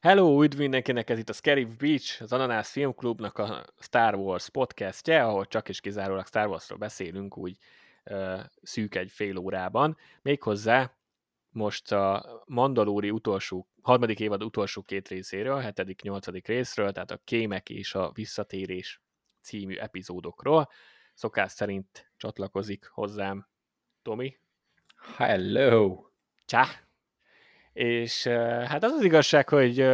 Hello, üdv mindenkinek, ez itt a Scary Beach, az Ananász Filmklubnak a Star Wars podcastje, ahol csak és kizárólag Star Warsról beszélünk úgy uh, szűk egy fél órában. Méghozzá most a Mandalóri utolsó, harmadik évad utolsó két részéről, a hetedik, nyolcadik részről, tehát a Kémek és a Visszatérés című epizódokról. Szokás szerint csatlakozik hozzám Tomi. Hello! Csá! És hát az az igazság, hogy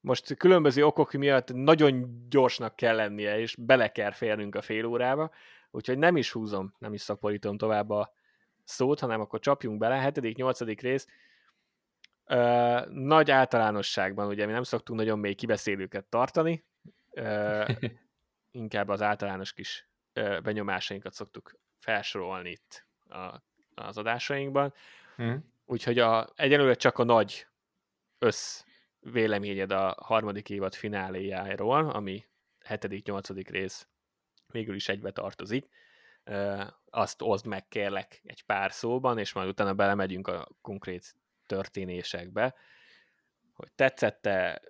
most különböző okok miatt nagyon gyorsnak kell lennie, és bele kell férnünk a fél órába, úgyhogy nem is húzom, nem is szaporítom tovább a szót, hanem akkor csapjunk bele. Hetedik, nyolcadik rész. Nagy általánosságban, ugye mi nem szoktunk nagyon mély kibeszélőket tartani, inkább az általános kis benyomásainkat szoktuk felsorolni itt a, az adásainkban. Hmm. Úgyhogy a, egyelőre csak a nagy össz véleményed a harmadik évad fináléjáról, ami hetedik, nyolcadik rész végül is egybe tartozik. Azt oszd meg kérlek egy pár szóban, és majd utána belemegyünk a konkrét történésekbe, hogy tetszette,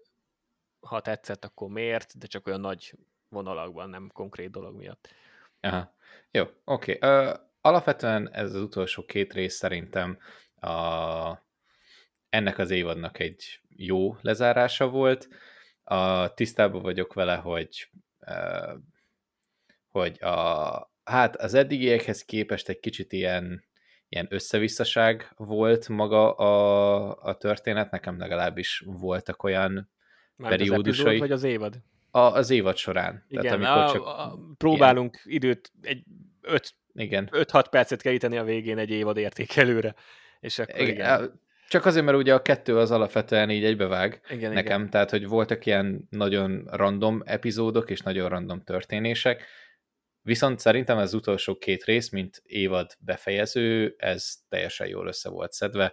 ha tetszett, akkor miért, de csak olyan nagy vonalakban, nem konkrét dolog miatt. Aha. Jó, oké. Okay. Uh, alapvetően ez az utolsó két rész szerintem a, ennek az évadnak egy jó lezárása volt. A, tisztában vagyok vele, hogy uh, hogy a, hát az eddigiekhez képest egy kicsit ilyen, ilyen összevisszaság volt maga a, a történet, nekem legalábbis voltak olyan Már periódusai. Az vagy az évad? A, az évad során. Igen, Tehát, amikor a, csak, a, próbálunk ilyen... időt, egy 5-6 percet keríteni a végén egy évad értékelőre. És akkor igen. igen. Csak azért, mert ugye a kettő az alapvetően így egybevág igen, nekem, igen. tehát hogy voltak ilyen nagyon random epizódok és nagyon random történések, viszont szerintem az utolsó két rész, mint évad befejező, ez teljesen jól össze volt szedve.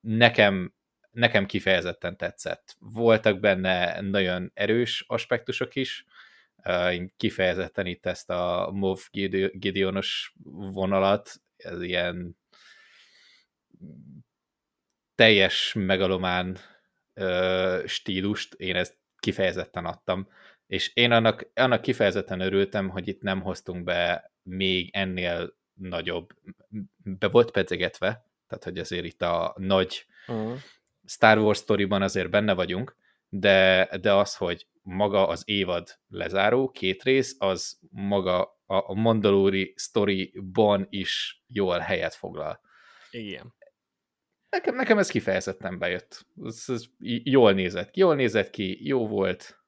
Nekem, nekem kifejezetten tetszett. Voltak benne nagyon erős aspektusok is, én kifejezetten itt ezt a MOV Gideonos vonalat, ez ilyen teljes megalomán stílust, én ezt kifejezetten adtam, és én annak, annak kifejezetten örültem, hogy itt nem hoztunk be még ennél nagyobb, be volt pedzegetve, tehát hogy azért itt a nagy uh-huh. Star Wars sztoriban azért benne vagyunk, de, de az, hogy maga az évad lezáró, két rész, az maga a, Mandalori sztoriban is jól helyet foglal. Igen. Nekem, nekem ez kifejezetten bejött. Ez, ez jól nézett ki, jól nézett ki, jó volt.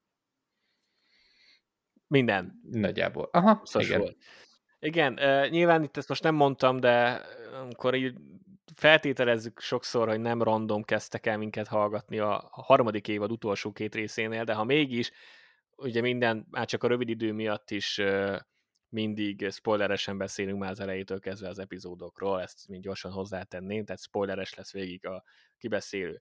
Minden. Nagyjából. Aha, Szos igen. Volt. Igen, nyilván itt ezt most nem mondtam, de amikor így feltételezzük sokszor, hogy nem random kezdtek el minket hallgatni a, harmadik évad utolsó két részénél, de ha mégis, ugye minden, már csak a rövid idő miatt is mindig spoileresen beszélünk már az elejétől kezdve az epizódokról, ezt mind gyorsan hozzátenném, tehát spoileres lesz végig a kibeszélő.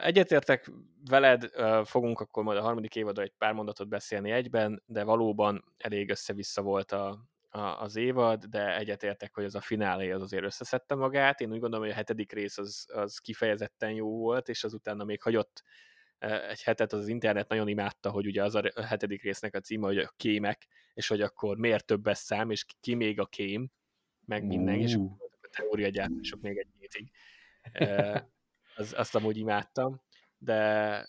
Egyetértek veled, fogunk akkor majd a harmadik évadra egy pár mondatot beszélni egyben, de valóban elég össze-vissza volt a, a, az évad, de egyetértek, hogy az a finálé az azért összeszedte magát. Én úgy gondolom, hogy a hetedik rész az, az kifejezetten jó volt, és azután még hagyott egy hetet az, az internet nagyon imádta, hogy ugye az a hetedik résznek a címe, hogy a kémek, és hogy akkor miért többes szám, és ki még a kém, meg minden, uh. és a teória gyártások még egy hétig. az, azt amúgy imádtam, de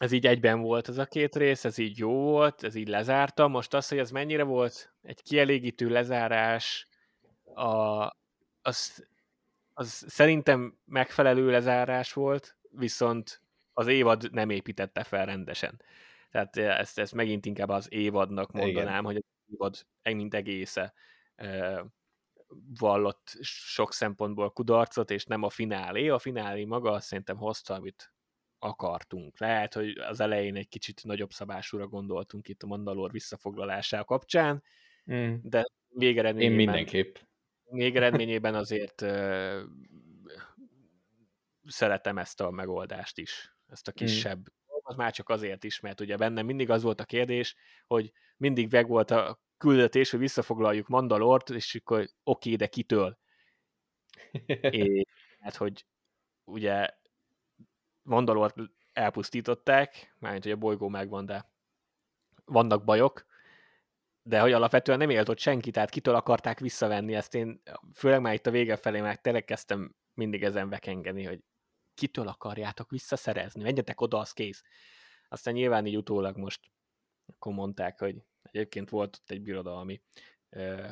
ez így egyben volt ez a két rész, ez így jó volt, ez így lezártam. Most az, hogy ez mennyire volt egy kielégítő lezárás, a, az, az szerintem megfelelő lezárás volt, viszont az évad nem építette fel rendesen. Tehát ezt, ezt megint inkább az évadnak mondanám, Igen. hogy az évad mint egésze vallott sok szempontból kudarcot, és nem a finálé. A finálé maga azt szerintem hozta, amit akartunk. Lehet, hogy az elején egy kicsit nagyobb szabásúra gondoltunk itt a Mandalor visszafoglalása kapcsán, mm. de végeredményében... Én mindenképp. Végeredményében azért uh, szeretem ezt a megoldást is, ezt a mm. kisebb mm. az már csak azért is, mert ugye bennem mindig az volt a kérdés, hogy mindig meg volt a küldetés, hogy visszafoglaljuk Mandalort, és akkor oké, okay, de kitől? és hát, hogy ugye Mandalort elpusztították, mármint, hogy a bolygó megvan, de vannak bajok, de hogy alapvetően nem élt ott senki, tehát kitől akarták visszavenni ezt én, főleg már itt a vége felé már tényleg mindig ezen vekengeni, hogy kitől akarjátok visszaszerezni, menjetek oda, az kész. Aztán nyilván így utólag most akkor mondták, hogy egyébként volt ott egy birodalmi ö,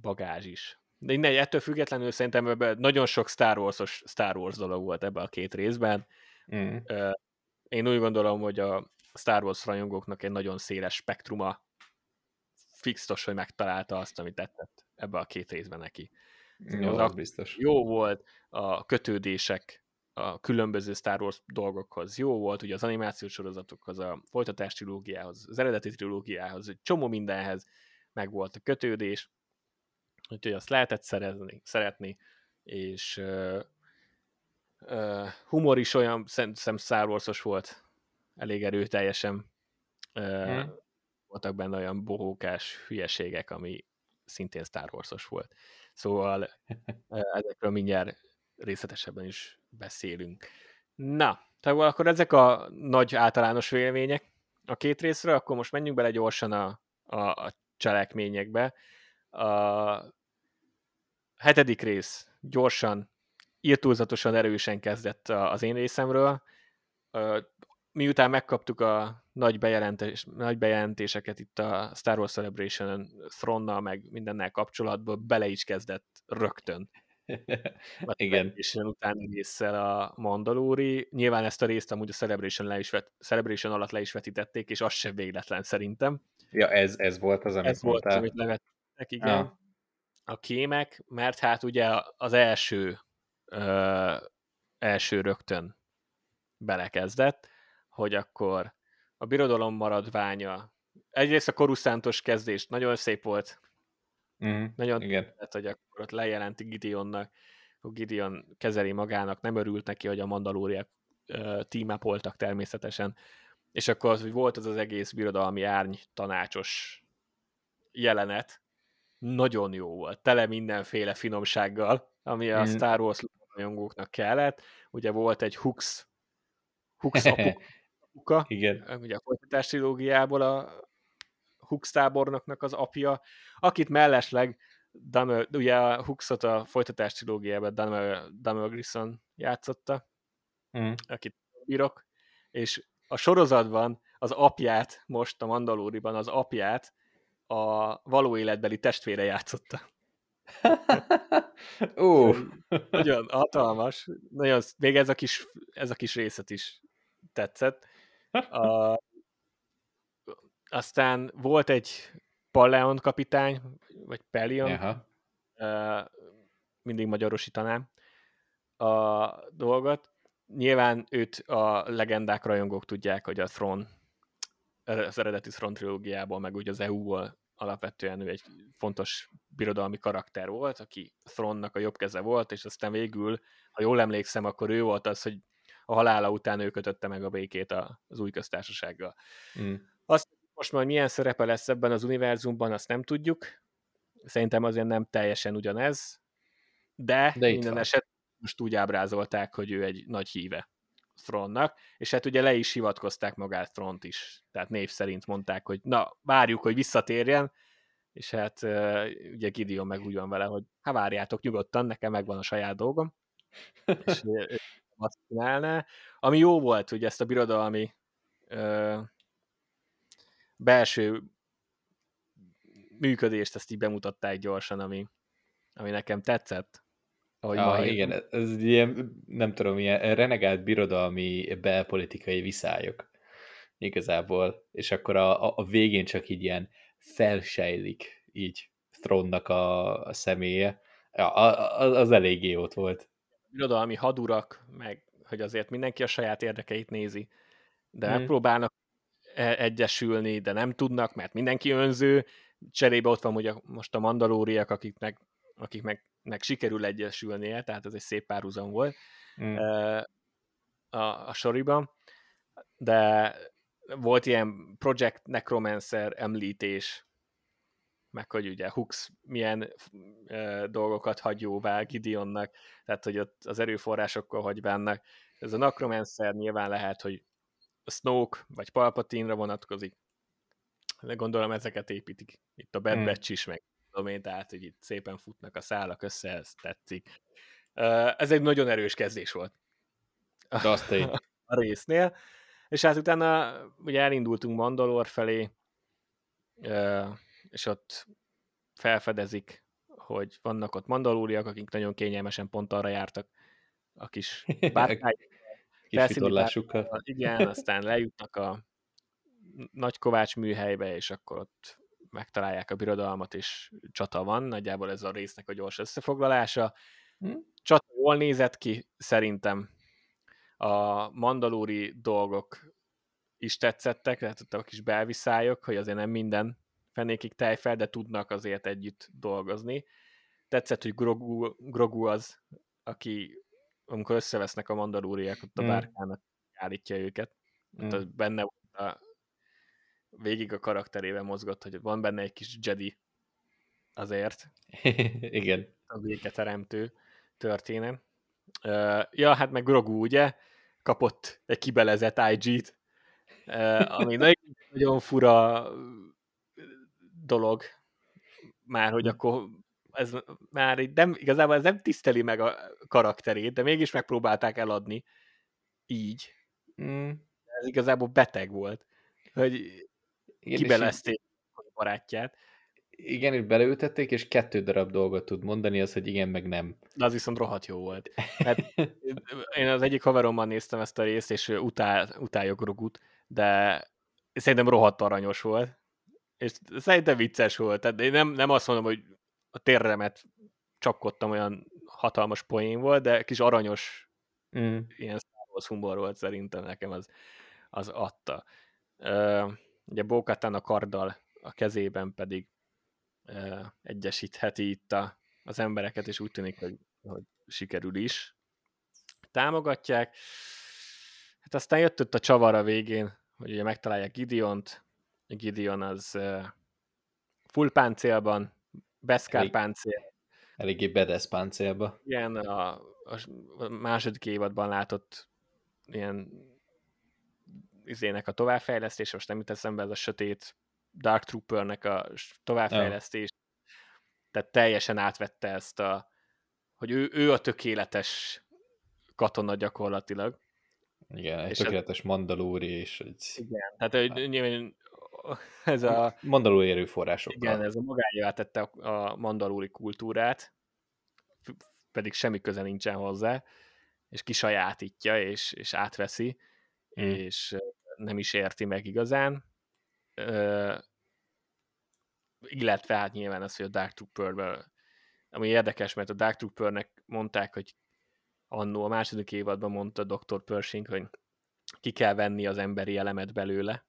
bagázs is. De innen, ettől függetlenül szerintem ebben nagyon sok Star Wars-os Star Wars dolog volt ebben a két részben. Mm. Én úgy gondolom, hogy a Star Wars rajongóknak egy nagyon széles spektruma fixos, hogy megtalálta azt, amit tetszett ebbe a két részben neki. Jó, az, az biztos. Jó volt a kötődések a különböző Star Wars dolgokhoz. Jó volt ugye az animációs sorozatokhoz, a folytatás trilógiához, az eredeti trilógiához, egy csomó mindenhez meg volt a kötődés, úgyhogy azt lehetett szerezni, szeretni, és uh, uh, humor is olyan, szerintem Star Wars-os volt, elég erőteljesen. Uh, hmm. Voltak benne olyan bohókás hülyeségek, ami szintén Star Wars-os volt. Szóval ezekről mindjárt részletesebben is beszélünk. Na, tehát akkor ezek a nagy általános vélemények a két részről, akkor most menjünk bele gyorsan a, a, a cselekményekbe. A hetedik rész gyorsan, írtúlzatosan erősen kezdett az én részemről. Miután megkaptuk a nagy, bejelentés, nagy bejelentéseket itt a Star Wars Celebration throne meg mindennel kapcsolatban, bele is kezdett rögtön Igen. És utáni résszel a Mandalori. Nyilván ezt a részt amúgy a Celebration, le is vet, Celebration alatt le is vetítették, és az sem végletlen szerintem. Ja, ez, ez volt az, amit Ez mondtál. volt, amit levettek, igen. Ah. A kémek, mert hát ugye az első ö, első rögtön belekezdett, hogy akkor a birodalom maradványa. Egyrészt a koruszántos kezdés nagyon szép volt, Mm, Nagyon igen. tetszett, hogy akkor ott lejelenti Gideonnak, hogy Gideon kezeli magának, nem örült neki, hogy a mandalóriak uh, tímápoltak természetesen, és akkor az, hogy volt az az egész birodalmi árny tanácsos jelenet, nagyon jó volt, tele mindenféle finomsággal, ami a mm. Star Wars rajongóknak kellett. Ugye volt egy Hux, Hux apuka, Igen. ugye a folytatás trilógiából a Hux tábornoknak az apja, akit mellesleg Dummer, ugye a Huxot a folytatás trilógiában Dummer, Dummer Grisson játszotta, mm. akit bírok, és a sorozatban az apját, most a Mandalóriban az apját a való életbeli testvére játszotta. Ó! uh. Nagyon hatalmas, nagyon, még ez a kis, ez a kis részet is tetszett. A, aztán volt egy Paleon kapitány, vagy Pelion, Aha. mindig magyarosítanám a dolgot. Nyilván őt a legendák rajongók tudják, hogy a Throne, az eredeti Throne trilógiából, meg úgy az EU-ból alapvetően ő egy fontos birodalmi karakter volt, aki Throne-nak a jobb keze volt, és aztán végül, ha jól emlékszem, akkor ő volt az, hogy a halála után ő kötötte meg a békét az új köztársasággal. Mm. Azt most majd milyen szerepe lesz ebben az univerzumban, azt nem tudjuk. Szerintem azért nem teljesen ugyanez, de, de minden eset most úgy ábrázolták, hogy ő egy nagy híve Thronnak, és hát ugye le is hivatkozták magát Thront is, tehát név szerint mondták, hogy na, várjuk, hogy visszatérjen, és hát ugye Gideon meg úgy van vele, hogy hát várjátok nyugodtan, nekem megvan a saját dolgom, és azt csinálná. Ami jó volt, hogy ezt a birodalmi belső működést ezt így bemutatták gyorsan, ami, ami nekem tetszett. Ahogy ah, ma igen, ez ilyen, nem tudom, ilyen renegált birodalmi belpolitikai viszályok igazából, és akkor a, a végén csak így ilyen felsejlik így Trónnak a, a személye. Ja, az, az eléggé ott volt. Birodalmi hadurak, meg hogy azért mindenki a saját érdekeit nézi, de hmm. megpróbálnak E, egyesülni, de nem tudnak, mert mindenki önző. Cserébe ott van ugye most a mandalóriak, akiknek, akiknek sikerül egyesülnie, tehát ez egy szép párhuzam volt mm. a, a soriban. De volt ilyen Project Necromancer említés meg hogy ugye Hux milyen e, dolgokat hagy jóvá Gideonnak, tehát hogy ott az erőforrásokkal hagy benne. Ez a Necromancer nyilván lehet, hogy Snoke vagy Palpatine-ra vonatkozik, de gondolom ezeket építik. Itt a Bad hmm. Batch is, meg tudom én, tehát hogy itt szépen futnak a szálak össze, ez tetszik. Ez egy nagyon erős kezdés volt. De azt a résznél. És hát utána ugye elindultunk Mandalor felé, és ott felfedezik, hogy vannak ott mandalóriak, akik nagyon kényelmesen pont arra jártak a kis bárkány. Igen, aztán lejutnak a Nagykovács műhelybe, és akkor ott megtalálják a birodalmat, és csata van. Nagyjából ez a résznek a gyors összefoglalása. Hm? Csata jól nézett ki, szerintem a mandalóri dolgok is tetszettek, tehát ott a kis belviszályok, hogy azért nem minden fenékig tejfel, de tudnak azért együtt dolgozni. Tetszett, hogy Grogu, Grogu az, aki amikor összevesznek a mandalóriák, ott a mm. bárkának állítja őket. Ott hmm. benne volt a, végig a karakterében mozgott, hogy van benne egy kis Jedi azért. Igen. A béketeremtő történet. Uh, ja, hát meg Grogu, ugye? Kapott egy kibelezett IG-t, uh, ami nagyon, nagyon fura dolog. Már, hogy akkor ez már így nem, igazából ez nem tiszteli meg a karakterét, de mégis megpróbálták eladni így. Mm. Ez igazából beteg volt, hogy kibelezték a barátját. Igen, és beleültették, és kettő darab dolgot tud mondani, az, hogy igen, meg nem. De az viszont rohadt jó volt. Hát, én az egyik haverommal néztem ezt a részt, és utál, utálja Grogut, de szerintem rohadt aranyos volt. És szerintem vicces volt. Tehát én nem, nem azt mondom, hogy a térremet csapkodtam, olyan hatalmas poén volt, de kis aranyos mm. ilyen Star Wars humor volt szerintem nekem az, az adta. Uh, ugye Bókátán a karddal a kezében pedig uh, egyesítheti itt a, az embereket, és úgy tűnik, hogy, hogy sikerül is. Támogatják. Hát aztán jött ott a csavar a végén, hogy ugye megtalálják Gideont. Gideon az uh, full páncélban, Beskar Elég, páncél. Eléggé bedesz páncélba. Igen, a, a második évadban látott ilyen izének a továbbfejlesztés, most nem jut eszembe ez a sötét Dark Troopernek a továbbfejlesztés, oh. tehát teljesen átvette ezt a, hogy ő, ő a tökéletes katona gyakorlatilag. Igen, egy és tökéletes ez, mandalóri, és egy... Igen, tehát hogy nyilván ez a... Mandalóri erőforrásokkal. Igen, ez a magányává tette a, a mandalóri kultúrát, pedig semmi köze nincsen hozzá, és kisajátítja, és, és átveszi, hmm. és nem is érti meg igazán. Ö, illetve hát nyilván az, hogy a Dark Trooper ami érdekes, mert a Dark Troopernek mondták, hogy annó a második évadban mondta Dr. Pershing, hogy ki kell venni az emberi elemet belőle,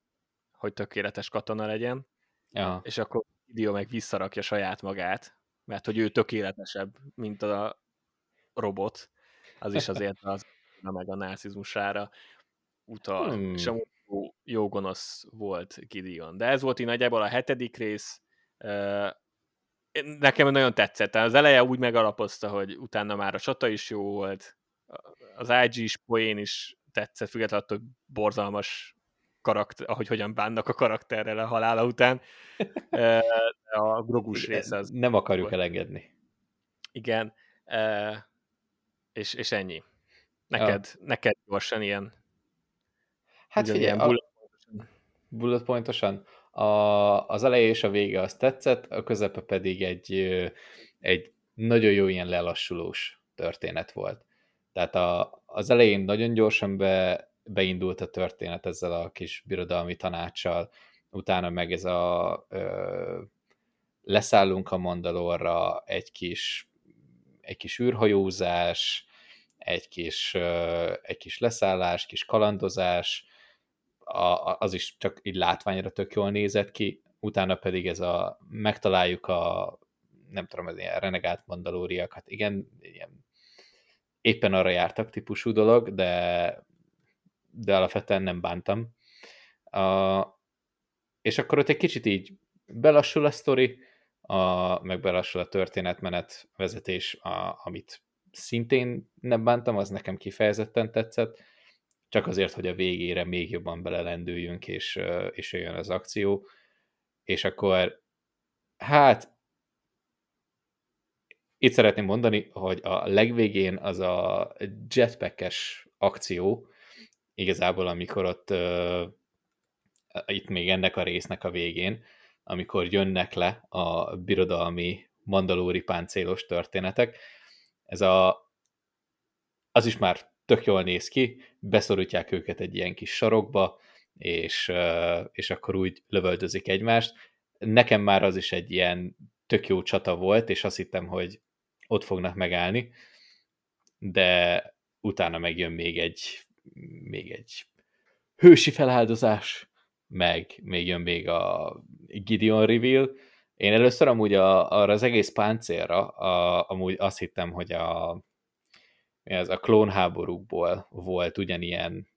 hogy tökéletes katona legyen, ja. és akkor Dio meg visszarakja saját magát, mert hogy ő tökéletesebb, mint a robot, az is azért az meg a nácizmusára utal, hmm. és a jó, jó gonosz volt Gideon. De ez volt így nagyjából a hetedik rész, nekem nagyon tetszett. Az eleje úgy megalapozta, hogy utána már a csata is jó volt, az IG is poén is tetszett, függetlenül hogy borzalmas karakter, ahogy hogyan bánnak a karakterrel a halála után. a grogus része az... Nem akarjuk volt. elengedni. Igen. És, és ennyi. Neked, a... neked gyorsan ilyen... Hát figyelj, bullet, a... bullet pointosan. A, az eleje és a vége az tetszett, a közepe pedig egy, egy nagyon jó ilyen lelassulós történet volt. Tehát a, az elején nagyon gyorsan be, beindult a történet ezzel a kis birodalmi tanácssal, utána meg ez a ö, leszállunk a Mandalorra, egy kis, egy kis űrhajózás, egy kis, ö, egy kis leszállás, kis kalandozás, a, az is csak így látványra tök jól nézett ki, utána pedig ez a megtaláljuk a nem tudom, ez ilyen renegált mandalóriak, hát igen, ilyen éppen arra jártak típusú dolog, de de alapvetően nem bántam. Uh, és akkor ott egy kicsit így belassul a sztori, a, meg belassul a történetmenet vezetés, a, amit szintén nem bántam, az nekem kifejezetten tetszett, csak azért, hogy a végére még jobban belelendüljünk, és, és jöjjön az akció. És akkor, hát, itt szeretném mondani, hogy a legvégén az a jetpackes akció, igazából amikor ott itt még ennek a résznek a végén, amikor jönnek le a birodalmi mandalóri páncélos történetek, ez a, az is már tök jól néz ki, beszorítják őket egy ilyen kis sarokba, és, és akkor úgy lövöldözik egymást. Nekem már az is egy ilyen tök jó csata volt, és azt hittem, hogy ott fognak megállni, de utána megjön még egy, még egy hősi feláldozás, meg még jön még a Gideon reveal. Én először amúgy a, arra az egész páncélra a, amúgy azt hittem, hogy a, ez a klónháborúkból volt ugyanilyen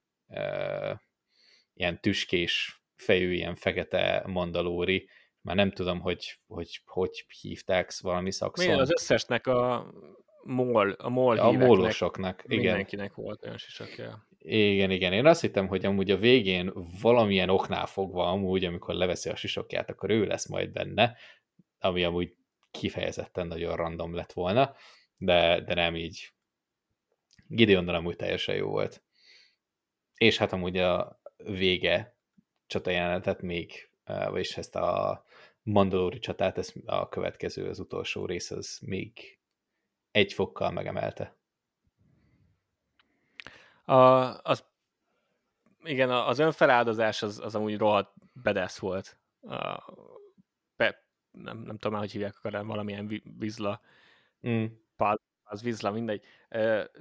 ilyen tüskés fejű, ilyen fekete mandalóri, már nem tudom, hogy hogy, hogy hívták valami szakszon. Milyen az összesnek a mol, a mol A mólosoknak, igen. Mindenkinek volt olyan sisakja. Igen, igen. Én azt hittem, hogy amúgy a végén valamilyen oknál fogva, amúgy, amikor leveszi a sisokját, akkor ő lesz majd benne, ami amúgy kifejezetten nagyon random lett volna, de, de nem így. Gideonnal amúgy teljesen jó volt. És hát amúgy a vége csata jelenetet még, vagyis ezt a Mandalori csatát, ez a következő, az utolsó rész, az még egy fokkal megemelte. A, az, igen, az önfeláldozás az, az amúgy rohadt bedesz volt. A, be, nem, nem tudom már, hogy hívják akar, valamilyen vizla. Mm. Pál, az vizla, mindegy.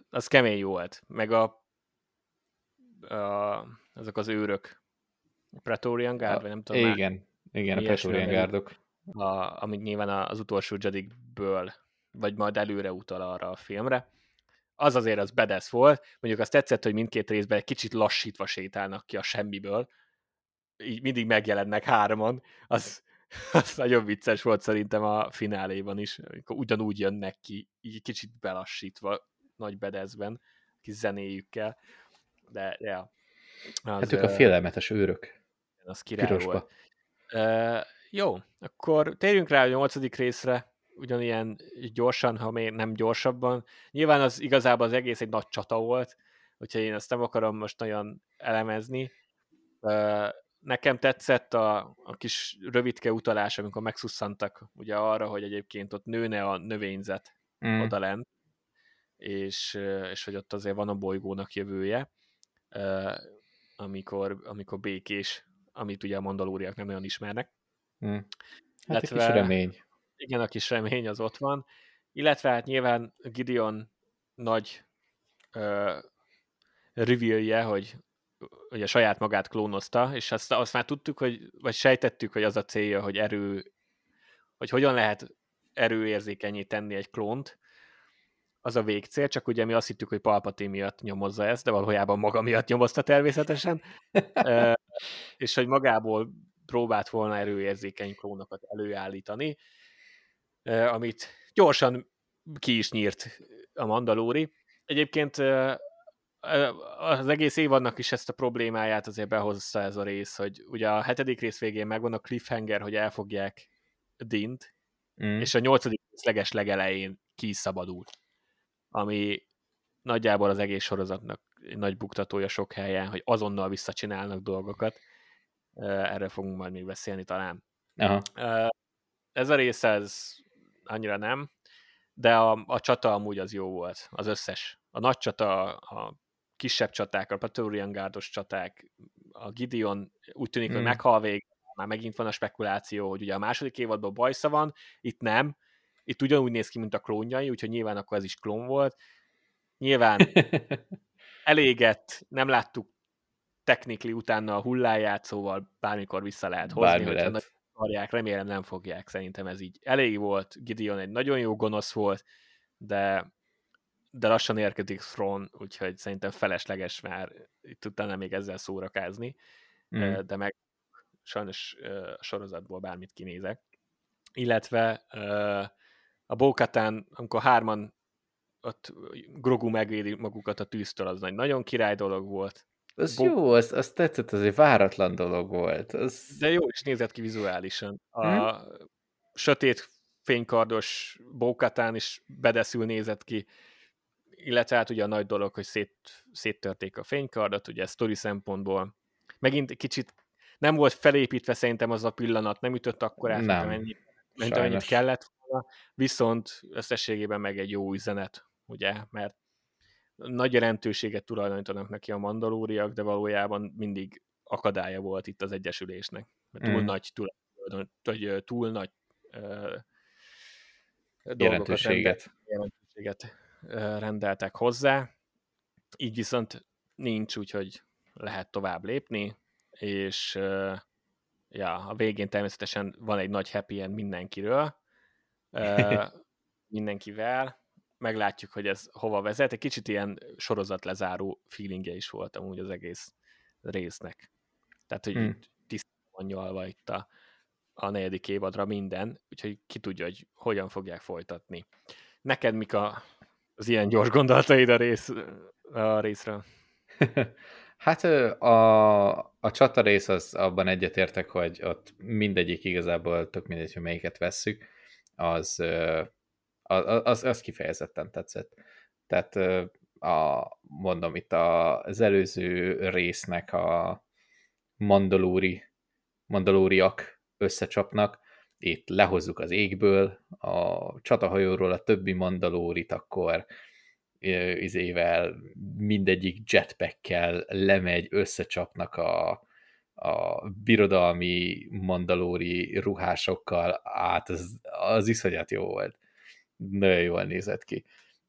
Az kemény volt. Meg a, a azok az őrök. Praetorian Guard, a, vagy nem tudom Igen, már, igen, a Praetorian Guardok. A, amit nyilván az utolsó Jedikből, vagy majd előre utal arra a filmre az azért az bedesz volt. Mondjuk azt tetszett, hogy mindkét részben egy kicsit lassítva sétálnak ki a semmiből. Így mindig megjelennek hárman. Az, az nagyon vicces volt szerintem a fináléban is, amikor ugyanúgy jönnek ki, így kicsit belassítva nagy bedezben, kis zenéjükkel. De, ja. Az, hát ők a félelmetes őrök. Az király Pirosba. volt. Uh, jó, akkor térjünk rá a nyolcadik részre, ugyanilyen gyorsan, ha még nem gyorsabban. Nyilván az igazából az egész egy nagy csata volt, úgyhogy én ezt nem akarom most nagyon elemezni. Nekem tetszett a, a kis rövidke utalás, amikor megszusszantak ugye arra, hogy egyébként ott nőne a növényzet mm. odalent, és, és hogy ott azért van a bolygónak jövője, amikor, amikor békés, amit ugye a mandalóriak nem nagyon ismernek. Mm. Hát Illetve, egy kis remény igen, a kis remény az ott van. Illetve hát nyilván Gideon nagy revealje, hogy ugye saját magát klónozta, és azt, azt már tudtuk, hogy, vagy sejtettük, hogy az a célja, hogy erő, hogy hogyan lehet erőérzékenyé tenni egy klónt, az a végcél, csak ugye mi azt hittük, hogy Palpatine miatt nyomozza ezt, de valójában maga miatt nyomozta természetesen, e, és hogy magából próbált volna erőérzékeny klónokat előállítani, amit gyorsan ki is nyírt a Mandalóri. Egyébként az egész évadnak is ezt a problémáját azért behozza ez a rész, hogy ugye a hetedik rész végén megvan a cliffhanger, hogy elfogják Dint, mm. és a nyolcadik rész leges legelején kiszabadult, ami nagyjából az egész sorozatnak nagy buktatója sok helyen, hogy azonnal visszacsinálnak dolgokat. Erről fogunk majd még beszélni talán. Aha. Ez a rész, ez annyira nem, de a, a csata amúgy az jó volt, az összes. A nagy csata, a kisebb csaták, a Praetorian Guardos csaták, a Gideon úgy tűnik, hmm. hogy meghal vég, már megint van a spekuláció, hogy ugye a második évadban bajsza van, itt nem, itt ugyanúgy néz ki, mint a klónjai, úgyhogy nyilván akkor ez is klón volt. Nyilván elégett, nem láttuk technikli utána a hulláját, szóval bármikor vissza lehet hozni, Bármi hogyha lehet akarják, remélem nem fogják, szerintem ez így elég volt, Gideon egy nagyon jó gonosz volt, de, de lassan érkezik Thrawn, úgyhogy szerintem felesleges már itt utána még ezzel szórakázni, mm. de meg sajnos a sorozatból bármit kinézek. illetve a Bókatán, amikor hárman ott Grogu megvédi magukat a tűztől, az nagy nagyon király dolog volt. Az Bo- jó, az, az tetszett, az egy váratlan dolog volt. Az... De jó is nézett ki vizuálisan. A hmm? sötét fénykardos Bókatán is bedeszül nézett ki, illetve hát ugye a nagy dolog, hogy szét, széttörték a fénykardot, ugye sztori szempontból. Megint kicsit nem volt felépítve szerintem az a pillanat, nem ütött akkor át, nem. Mint amennyit kellett volna, viszont összességében meg egy jó üzenet, ugye, mert nagy jelentőséget tulajdonítanak neki a mandalóriak, de valójában mindig akadálya volt itt az egyesülésnek. Mert túl mm. nagy tulajdon, vagy túl nagy uh, jelentőséget. jelentőséget rendeltek hozzá, így viszont nincs, úgyhogy lehet tovább lépni, és ja, a végén természetesen van egy nagy happy end mindenkiről, mindenkivel, meglátjuk, hogy ez hova vezet. Egy kicsit ilyen sorozat lezáró feelingje is volt amúgy az egész résznek. Tehát, hogy hmm. tisztán nyalva itt a, a negyedik évadra minden, úgyhogy ki tudja, hogy hogyan fogják folytatni. Neked mik a, az ilyen gyors gondolataid a, rész, a részről? Hát a, a csata rész az abban egyetértek, hogy ott mindegyik igazából tök mindegy, hogy melyiket vesszük, az az, az kifejezetten tetszett. Tehát a, mondom, itt az előző résznek a mandalóri, mandalóriak összecsapnak, itt lehozzuk az égből a csatahajóról a többi mandalórit, akkor izével mindegyik jetpackkel lemegy, összecsapnak a, a birodalmi mandalóri ruhásokkal. Át, az, az iszonyat jó volt. Nagyon jól nézett ki.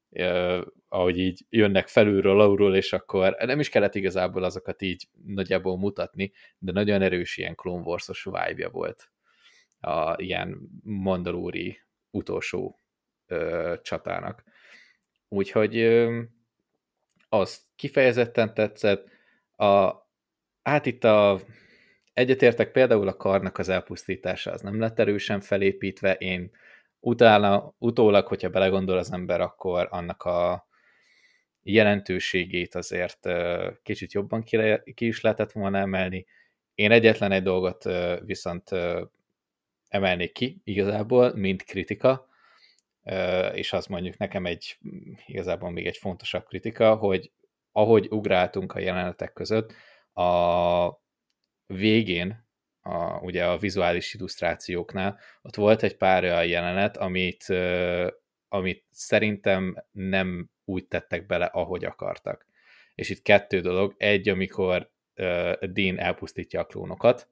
Uh, ahogy így jönnek felülről, alulról, és akkor nem is kellett igazából azokat így nagyjából mutatni, de nagyon erős ilyen Clone Wars-os vibe volt a ilyen mandalóri utolsó uh, csatának. Úgyhogy uh, az kifejezetten tetszett. A, hát itt a egyetértek például a karnak az elpusztítása, az nem lett erősen felépítve, én utána, utólag, hogyha belegondol az ember, akkor annak a jelentőségét azért kicsit jobban ki, ki is lehetett volna emelni. Én egyetlen egy dolgot viszont emelnék ki igazából, mint kritika, és az mondjuk nekem egy igazából még egy fontosabb kritika, hogy ahogy ugráltunk a jelenetek között, a végén a, ugye a vizuális illusztrációknál, ott volt egy pár olyan jelenet, amit, amit szerintem nem úgy tettek bele, ahogy akartak. És itt kettő dolog. Egy, amikor Dean elpusztítja a klónokat,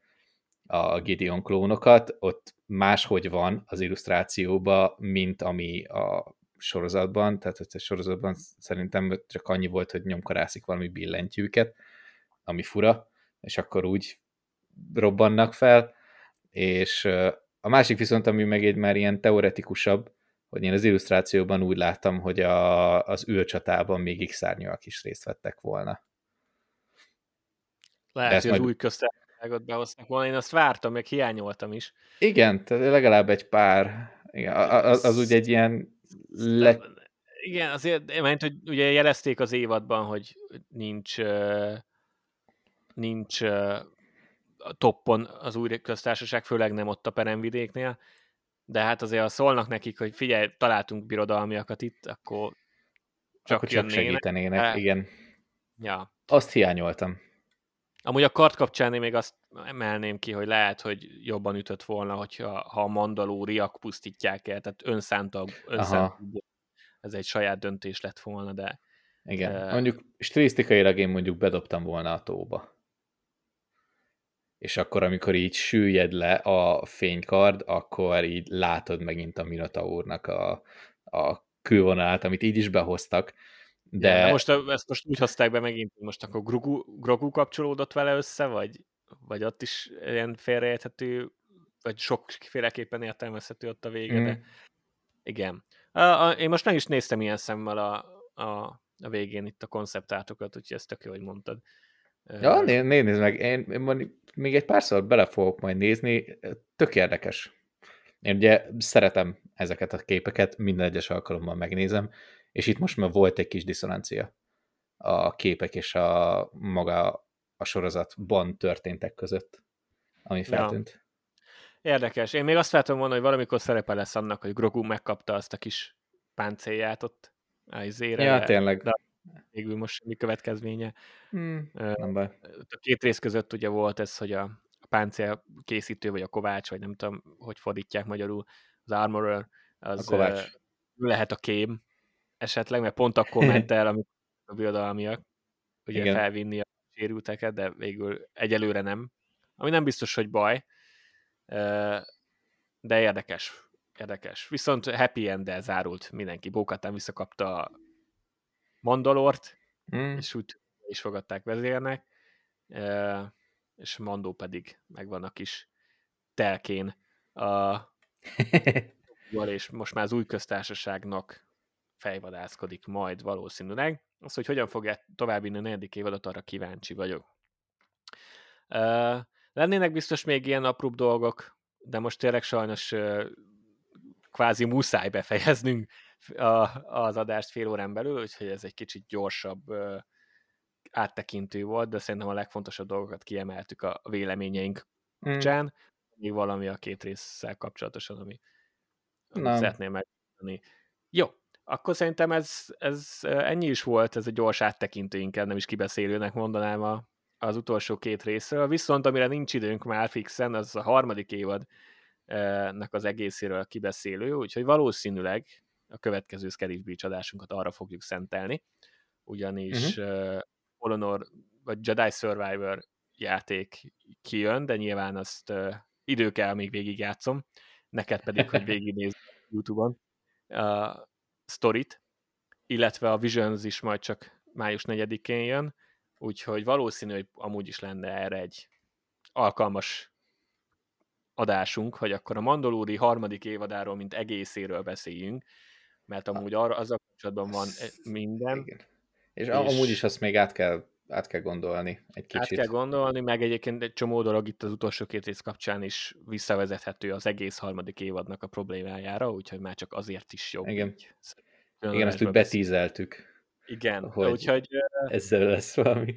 a Gideon klónokat, ott máshogy van az illusztrációban, mint ami a sorozatban, tehát a sorozatban szerintem csak annyi volt, hogy nyomkarászik valami billentyűket, ami fura, és akkor úgy robbannak fel, és a másik viszont, ami meg egy már ilyen teoretikusabb, hogy én az illusztrációban úgy láttam, hogy a, az űrcsatában még x is részt vettek volna. Lehet, hogy majd... az új köztársaságot behoztak volna, én azt vártam, meg hiányoltam is. Igen, tehát legalább egy pár, igen, az, az ugye egy ilyen le... Igen, azért, mert hogy ugye jelezték az évadban, hogy nincs nincs toppon az új köztársaság, főleg nem ott a peremvidéknél, de hát azért ha szólnak nekik, hogy figyelj, találtunk birodalmiakat itt, akkor csak, akkor csak segítenének, de... igen. Ja. Azt hiányoltam. Amúgy a kart kapcsán én még azt emelném ki, hogy lehet, hogy jobban ütött volna, hogyha ha a mandalóriak pusztítják el, tehát önszántabb, önszántabb. Ez egy saját döntés lett volna, de... Igen, uh, mondjuk stilisztikailag én mondjuk bedobtam volna a tóba. És akkor, amikor így süllyed le a fénykard, akkor így látod megint a Minotaurnak a, a külvonalát, amit így is behoztak. De... Ja, de most ezt most úgy hozták be megint, hogy most akkor Grogu, Grogu kapcsolódott vele össze, vagy, vagy ott is ilyen félreérthető, vagy sokféleképpen értelmezhető ott a vége, mm. de igen. A, a, én most meg is néztem ilyen szemmel a, a, a végén itt a konceptátokat, úgyhogy ezt tök jó, hogy mondtad. Ja, né, nézd meg, én, én még egy párszor bele fogok majd nézni, tök érdekes. Én ugye szeretem ezeket a képeket, minden egyes alkalommal megnézem, és itt most már volt egy kis diszonancia a képek és a maga a sorozatban történtek között, ami feltűnt. Ja. Érdekes. Én még azt látom volna, hogy valamikor szerepe lesz annak, hogy Grogu megkapta azt a kis páncélját ott a izére. Ja, tényleg. De végül most mi következménye. Hmm, nem baj. A két rész között ugye volt ez, hogy a, a páncél készítő, vagy a kovács, vagy nem tudom, hogy fordítják magyarul, az armorer, az a kovács. lehet a kém esetleg, mert pont akkor ment el, amikor a birodalmiak ugye Igen. felvinni a sérülteket, de végül egyelőre nem. Ami nem biztos, hogy baj, de érdekes. Érdekes. Viszont happy end zárult mindenki. Bókatán visszakapta a Mandalort, mm. és úgy is fogadták vezérnek, és Mandó pedig megvan a kis telkén a és most már az új köztársaságnak fejvadászkodik majd valószínűleg. Az, hogy hogyan fogja tovább inni a negyedik évadot, arra kíváncsi vagyok. Uh, lennének biztos még ilyen apróbb dolgok, de most tényleg sajnos uh, kvázi muszáj befejeznünk a, az adást fél órán belül, úgyhogy ez egy kicsit gyorsabb uh, áttekintő volt, de szerintem a legfontosabb dolgokat kiemeltük a véleményeink mm. Mm. Még valami a két résszel kapcsolatosan, ami, ami szeretném megmondani. Jó, akkor szerintem ez, ez ennyi is volt, ez a gyors áttekintő, inkább nem is kibeszélőnek mondanám a, az utolsó két részről. Viszont amire nincs időnk már fixen, az a harmadik évadnak az egészéről kibeszélő, úgyhogy valószínűleg a következő Scary Beach adásunkat arra fogjuk szentelni, ugyanis uh-huh. uh, Honor vagy Jedi Survivor játék kijön, de nyilván azt uh, idő kell, még végigjátszom, neked pedig, hogy végignézd YouTube-on. Uh, sztorit, illetve a Visions is majd csak május 4-én jön, úgyhogy valószínű, hogy amúgy is lenne erre egy alkalmas adásunk, hogy akkor a Mandalóri harmadik évadáról, mint egészéről beszéljünk, mert amúgy arra az a kapcsolatban van minden. Igen. És, és amúgy is azt még át kell, át kell gondolni egy kicsit. Át kell gondolni, meg egyébként egy csomó dolog itt az utolsó két rész kapcsán is visszavezethető az egész harmadik évadnak a problémájára, úgyhogy már csak azért is jobb. Igen. Igen, ezt úgy betízeltük. Igen, hogy úgyhogy... Ezzel lesz valami.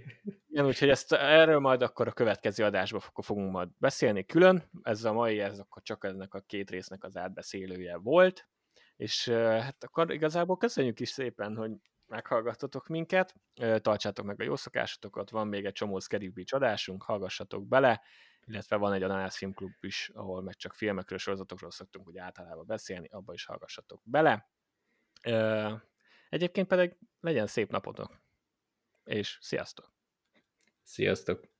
Igen, úgyhogy ezt, erről majd akkor a következő adásban fogunk majd beszélni külön. Ez a mai, ez akkor csak ennek a két résznek az átbeszélője volt. És hát akkor igazából köszönjük is szépen, hogy meghallgattatok minket, tartsátok meg a jó szokásotokat, van még egy csomó Scary Beach hallgassatok bele, illetve van egy Ananász Filmklub is, ahol meg csak filmekről, sorozatokról szoktunk úgy általában beszélni, abba is hallgassatok bele. Egyébként pedig legyen szép napotok, és sziasztok! Sziasztok!